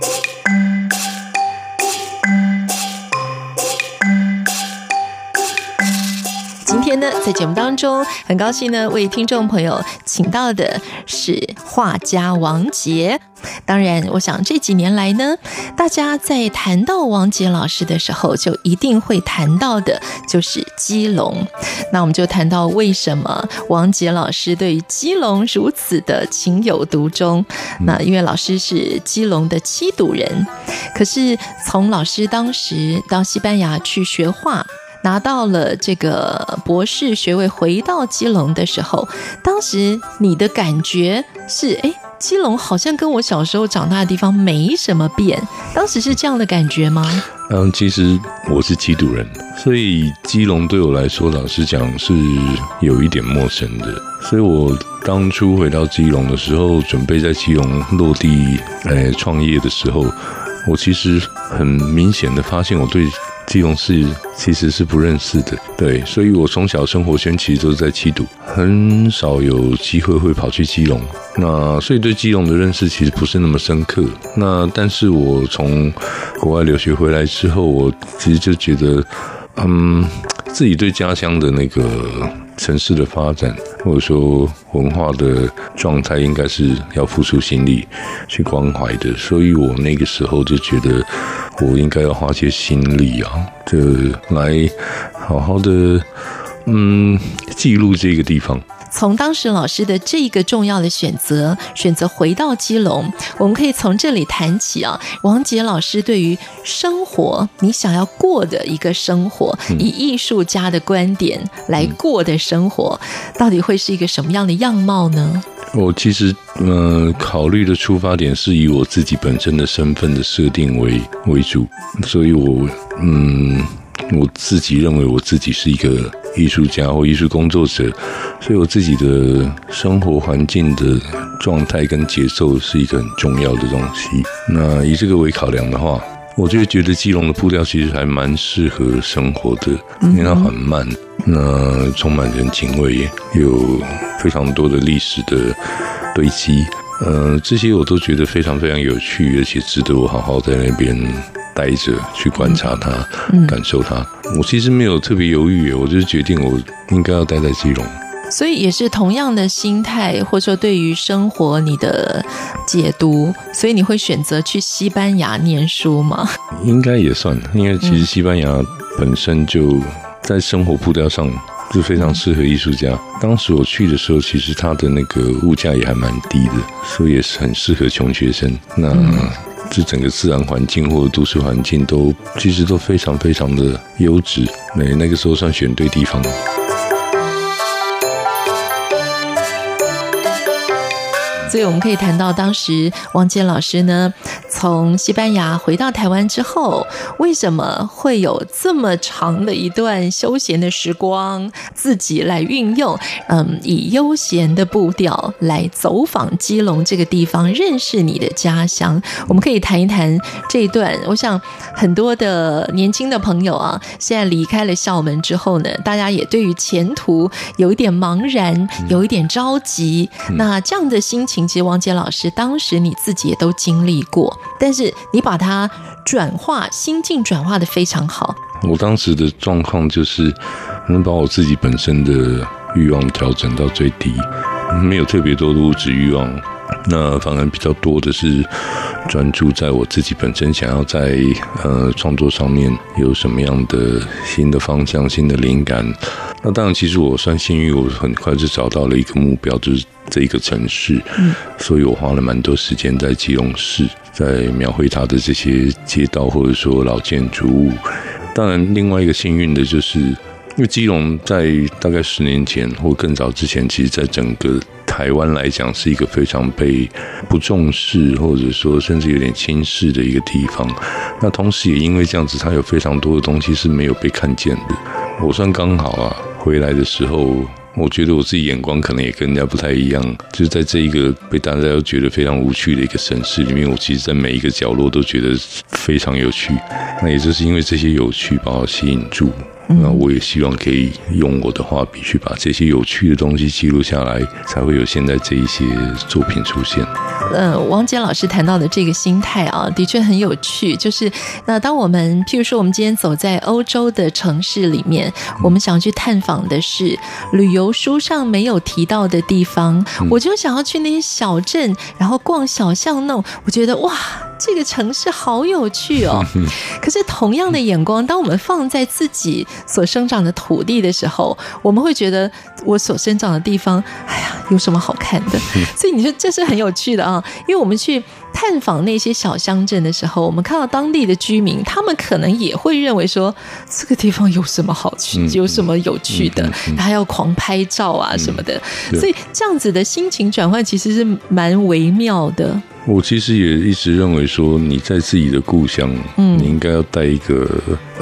Oh. 呢，在节目当中，很高兴呢，为听众朋友请到的是画家王杰。当然，我想这几年来呢，大家在谈到王杰老师的时候，就一定会谈到的，就是基隆。那我们就谈到为什么王杰老师对于基隆如此的情有独钟。那因为老师是基隆的七堵人，可是从老师当时到西班牙去学画，拿到了这个博士学位，回到基隆的时候，当时你的感觉是，哎。基隆好像跟我小时候长大的地方没什么变，当时是这样的感觉吗？嗯，其实我是基督人，所以基隆对我来说，老实讲是有一点陌生的。所以我当初回到基隆的时候，准备在基隆落地呃创业的时候，我其实很明显的发现我对。基隆市其实是不认识的，对，所以我从小生活圈其实都是在七堵，很少有机会会跑去基隆。那所以对基隆的认识其实不是那么深刻。那但是我从国外留学回来之后，我其实就觉得，嗯，自己对家乡的那个。城市的发展，或者说文化的状态，应该是要付出心力去关怀的。所以我那个时候就觉得，我应该要花些心力啊，就来好好的，嗯，记录这个地方。从当时老师的这个重要的选择，选择回到基隆，我们可以从这里谈起啊。王杰老师对于生活，你想要过的一个生活，以艺术家的观点来过的生活，到底会是一个什么样的样貌呢？我其实，呃，考虑的出发点是以我自己本身的身份的设定为为主，所以我，嗯。我自己认为我自己是一个艺术家或艺术工作者，所以我自己的生活环境的状态跟节奏是一个很重要的东西。那以这个为考量的话，我就觉得基隆的步调其实还蛮适合生活的，因为它很慢，那充满人情味，有非常多的历史的堆积，呃，这些我都觉得非常非常有趣，而且值得我好好在那边。待着去观察它，感受它。我其实没有特别犹豫，我就是决定我应该要待在基隆。所以也是同样的心态，或者说对于生活你的解读，所以你会选择去西班牙念书吗？应该也算，因为其实西班牙本身就在生活步调上就非常适合艺术家。当时我去的时候，其实它的那个物价也还蛮低的，所以也是很适合穷学生。那。是整个自然环境或者都市环境都其实都非常非常的优质，那那个时候算选对地方。所以我们可以谈到，当时王建老师呢，从西班牙回到台湾之后，为什么会有这么长的一段休闲的时光，自己来运用，嗯，以悠闲的步调来走访基隆这个地方，认识你的家乡。我们可以谈一谈这一段。我想很多的年轻的朋友啊，现在离开了校门之后呢，大家也对于前途有一点茫然，有一点着急。那这样的心情。其实王杰老师当时你自己也都经历过，但是你把它转化心境转化的非常好。我当时的状况就是能把我自己本身的欲望调整到最低，没有特别多的物质欲望，那反而比较多的是专注在我自己本身想要在呃创作上面有什么样的新的方向、新的灵感。那当然，其实我算幸运，我很快就找到了一个目标，就是这一个城市。嗯，所以我花了蛮多时间在基隆市，在描绘它的这些街道或者说老建筑物。当然，另外一个幸运的就是，因为基隆在大概十年前或更早之前，其实在整个台湾来讲是一个非常被不重视，或者说甚至有点轻视的一个地方。那同时也因为这样子，它有非常多的东西是没有被看见的。我算刚好啊，回来的时候。我觉得我自己眼光可能也跟人家不太一样，就是在这一个被大家都觉得非常无趣的一个城市里面，我其实，在每一个角落都觉得非常有趣。那也就是因为这些有趣把我吸引住。那我也希望可以用我的画笔去把这些有趣的东西记录下来，才会有现在这一些作品出现。呃，王杰老师谈到的这个心态啊，的确很有趣。就是那当我们譬如说，我们今天走在欧洲的城市里面，我们想去探访的是旅游书上没有提到的地方，我就想要去那些小镇，然后逛小巷弄。我觉得哇，这个城市好有趣哦。可是同样的眼光，当我们放在自己。所生长的土地的时候，我们会觉得我所生长的地方，哎呀，有什么好看的？所以你说这是很有趣的啊，因为我们去探访那些小乡镇的时候，我们看到当地的居民，他们可能也会认为说，这个地方有什么好去，有什么有趣的，还要狂拍照啊什么的。所以这样子的心情转换其实是蛮微妙的。我其实也一直认为说，你在自己的故乡，嗯，你应该要带一个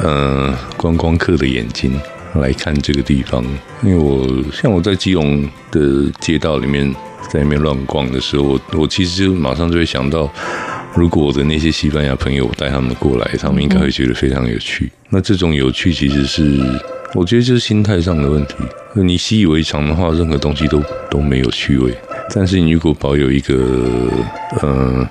呃观光客的眼睛来看这个地方。因为我像我在基隆的街道里面在那边乱逛的时候，我我其实就马上就会想到，如果我的那些西班牙朋友我带他们过来，他们应该会觉得非常有趣。那这种有趣其实是，我觉得就是心态上的问题。你习以为常的话，任何东西都都没有趣味。但是你如果保有一个，嗯、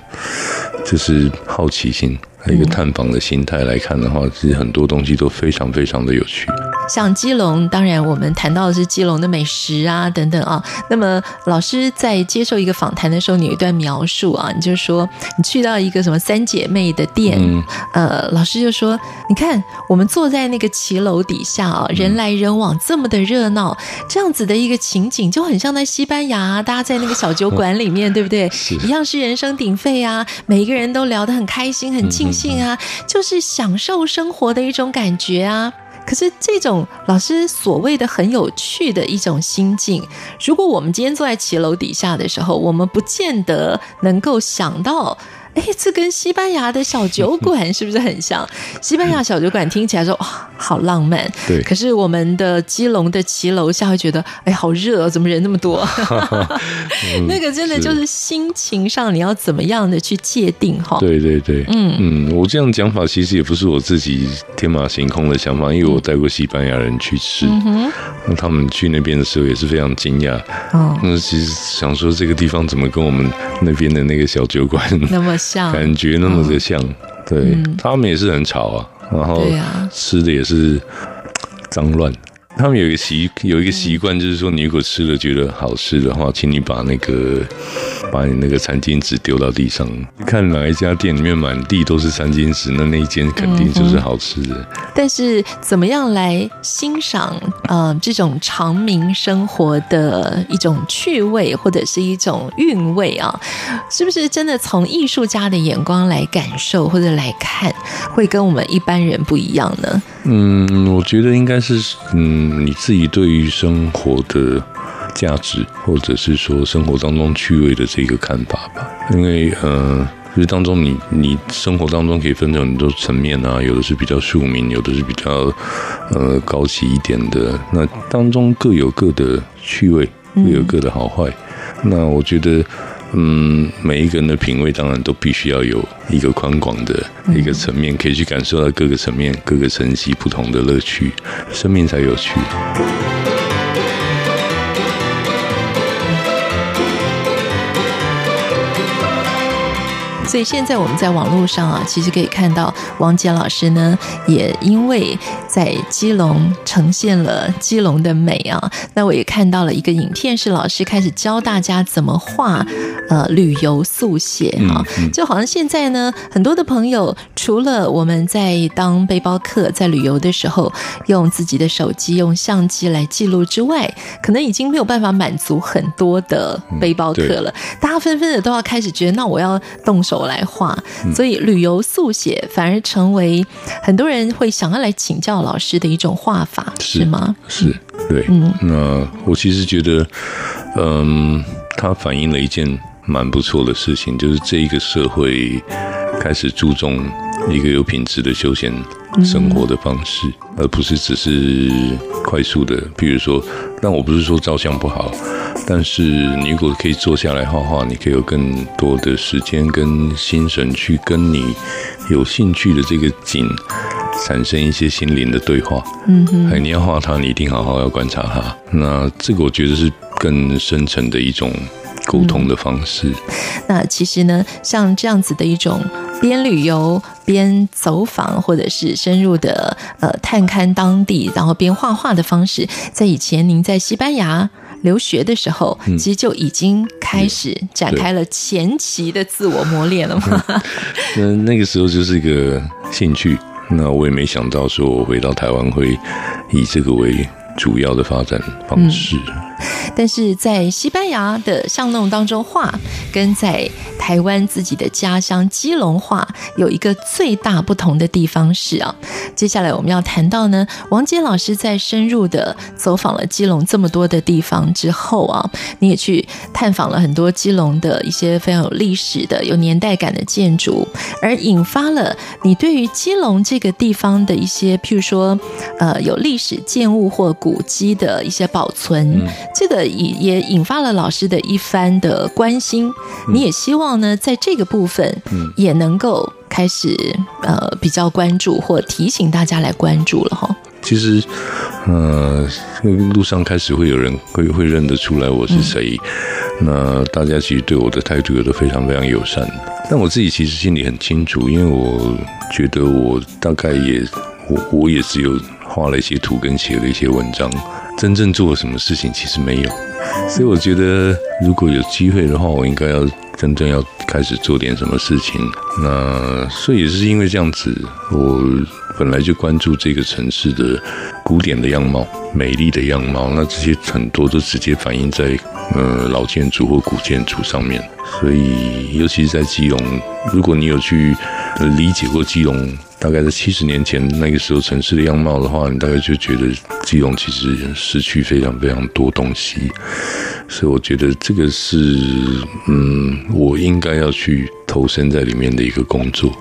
就是好奇心，还有一个探访的心态来看的话，其实很多东西都非常非常的有趣。像基隆，当然我们谈到的是基隆的美食啊等等啊。那么老师在接受一个访谈的时候，你有一段描述啊，你就说你去到一个什么三姐妹的店，嗯、呃，老师就说，你看我们坐在那个骑楼底下啊，人来人往，这么的热闹，这样子的一个情景就很像在西班牙，大家在那个小酒馆里面，对不对？一样是人声鼎沸啊，每一个人都聊得很开心、很尽兴啊，就是享受生活的一种感觉啊。可是这种老师所谓的很有趣的一种心境，如果我们今天坐在骑楼底下的时候，我们不见得能够想到。哎，这跟西班牙的小酒 馆是不是很像？西班牙小酒馆听起来说哇、哦，好浪漫。对。可是我们的基隆的骑楼下会觉得，哎，好热，怎么人那么多？那个真的就是心情上你要怎么样的去界定哈？对对对，嗯嗯，我这样讲法其实也不是我自己天马行空的想法，因为我带过西班牙人去吃，那他们去那边的时候也是非常惊讶。哦。那其实想说这个地方怎么跟我们那边的那个小酒馆那么像。感觉那么的像，哦、对、嗯、他们也是很吵啊，然后吃的也是脏乱。他们有一个习有一个习惯，就是说，你如果吃了觉得好吃的话，请你把那个把你那个餐巾纸丢到地上。看哪一家店里面满地都是餐巾纸，那那一间肯定就是好吃的。嗯、但是，怎么样来欣赏呃这种长明生活的一种趣味或者是一种韵味啊？是不是真的从艺术家的眼光来感受或者来看，会跟我们一般人不一样呢？嗯，我觉得应该是嗯。你自己对于生活的价值，或者是说生活当中趣味的这个看法吧。因为，呃，就是当中你你生活当中可以分成很多层面啊，有的是比较庶民，有的是比较呃高级一点的。那当中各有各的趣味，各有各的好坏。那我觉得。嗯，每一个人的品味当然都必须要有一个宽广的一个层面，可以去感受到各个层面、各个层级不同的乐趣，生命才有趣。所以现在我们在网络上啊，其实可以看到王杰老师呢，也因为在基隆呈现了基隆的美啊。那我也看到了一个影片，是老师开始教大家怎么画呃旅游速写啊。就好像现在呢，很多的朋友除了我们在当背包客在旅游的时候用自己的手机用相机来记录之外，可能已经没有办法满足很多的背包客了。大家纷纷的都要开始觉得，那我要动手。来画，所以旅游速写反而成为很多人会想要来请教老师的一种画法，是，是吗？是，对，嗯。那我其实觉得，嗯，它反映了一件蛮不错的事情，就是这一个社会开始注重一个有品质的休闲生活的方式，而不是只是快速的。比如说，但我不是说照相不好，但是你如果可以坐下来画画，你可以有更多的时间跟心神去跟你有兴趣的这个景产生一些心灵的对话。嗯哼，哎，你要画它，你一定好好要观察它。那这个我觉得是更深层的一种。沟通的方式。嗯，那其实呢，像这样子的一种边旅游边走访，或者是深入的呃探勘当地，然后边画画的方式，在以前您在西班牙留学的时候，嗯，其实就已经开始展开了前期的自我磨练了嘛。那那个时候就是一个兴趣，那我也没想到说我回到台湾会以这个为主要的发展方式。嗯但是在西班牙的巷弄当中画，跟在台湾自己的家乡基隆画有一个最大不同的地方是啊，接下来我们要谈到呢，王杰老师在深入的走访了基隆这么多的地方之后啊，你也去探访了很多基隆的一些非常有历史的、有年代感的建筑，而引发了你对于基隆这个地方的一些，譬如说，呃，有历史建物或古迹的一些保存。这个也也引发了老师的一番的关心，你也希望呢，在这个部分，也能够开始呃比较关注或提醒大家来关注了哈。其实，呃，路上开始会有人会会认得出来我是谁，那大家其实对我的态度也都非常非常友善，但我自己其实心里很清楚，因为我觉得我大概也我我也只有画了一些图跟写了一些文章。真正做了什么事情其实没有，所以我觉得如果有机会的话，我应该要真正要开始做点什么事情。那所以也是因为这样子，我本来就关注这个城市的古典的样貌、美丽的样貌，那这些很多都直接反映在呃老建筑或古建筑上面。所以尤其是在基隆，如果你有去理解过基隆。大概在七十年前那个时候城市的样貌的话，你大概就觉得基隆其实失去非常非常多东西，所以我觉得这个是嗯，我应该要去投身在里面的一个工作。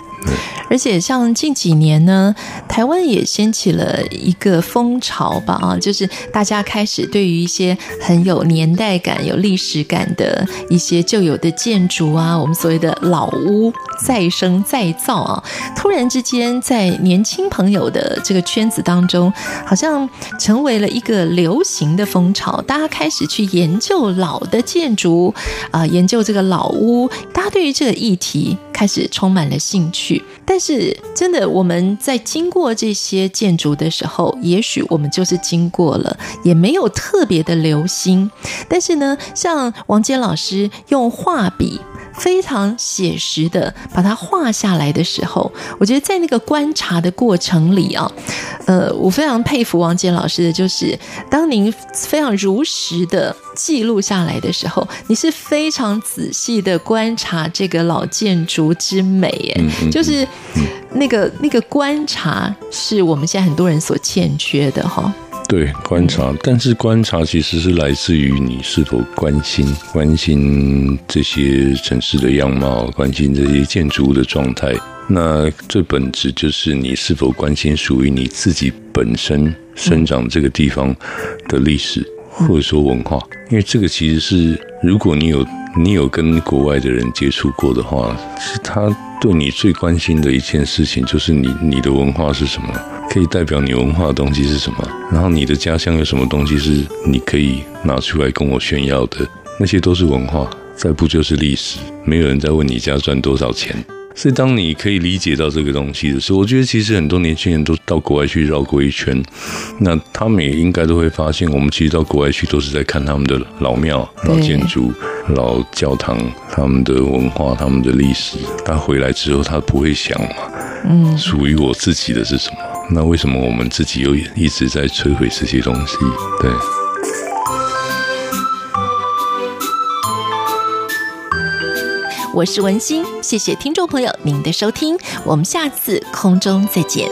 而且像近几年呢，台湾也掀起了一个风潮吧，啊，就是大家开始对于一些很有年代感、有历史感的一些旧有的建筑啊，我们所谓的老屋再生再造啊，突然之间在年轻朋友的这个圈子当中，好像成为了一个流行的风潮，大家开始去研究老的建筑啊，研究这个老屋，大家对于这个议题开始充满了兴趣。但是，真的，我们在经过这些建筑的时候，也许我们就是经过了，也没有特别的留心。但是呢，像王坚老师用画笔非常写实的把它画下来的时候，我觉得在那个观察的过程里啊，呃，我非常佩服王杰老师的，就是当您非常如实的记录下来的时候，你是非常仔细的观察这个老建筑之美，耶，就是。那个那个观察是我们现在很多人所欠缺的哈。对，观察，但是观察其实是来自于你是否关心关心这些城市的样貌，关心这些建筑物的状态。那最本质就是你是否关心属于你自己本身生长这个地方的历史，或者说文化。因为这个其实是，如果你有你有跟国外的人接触过的话，是他。对你最关心的一件事情，就是你你的文化是什么？可以代表你文化的东西是什么？然后你的家乡有什么东西是你可以拿出来跟我炫耀的？那些都是文化，再不就是历史。没有人在问你家赚多少钱。所以，当你可以理解到这个东西的时候，我觉得其实很多年轻人都到国外去绕过一圈，那他们也应该都会发现，我们其实到国外去都是在看他们的老庙、老建筑、老教堂、他们的文化、他们的历史。他回来之后，他不会想嘛，嗯，属于我自己的是什么？那为什么我们自己又一直在摧毁这些东西？对。我是文心，谢谢听众朋友您的收听，我们下次空中再见。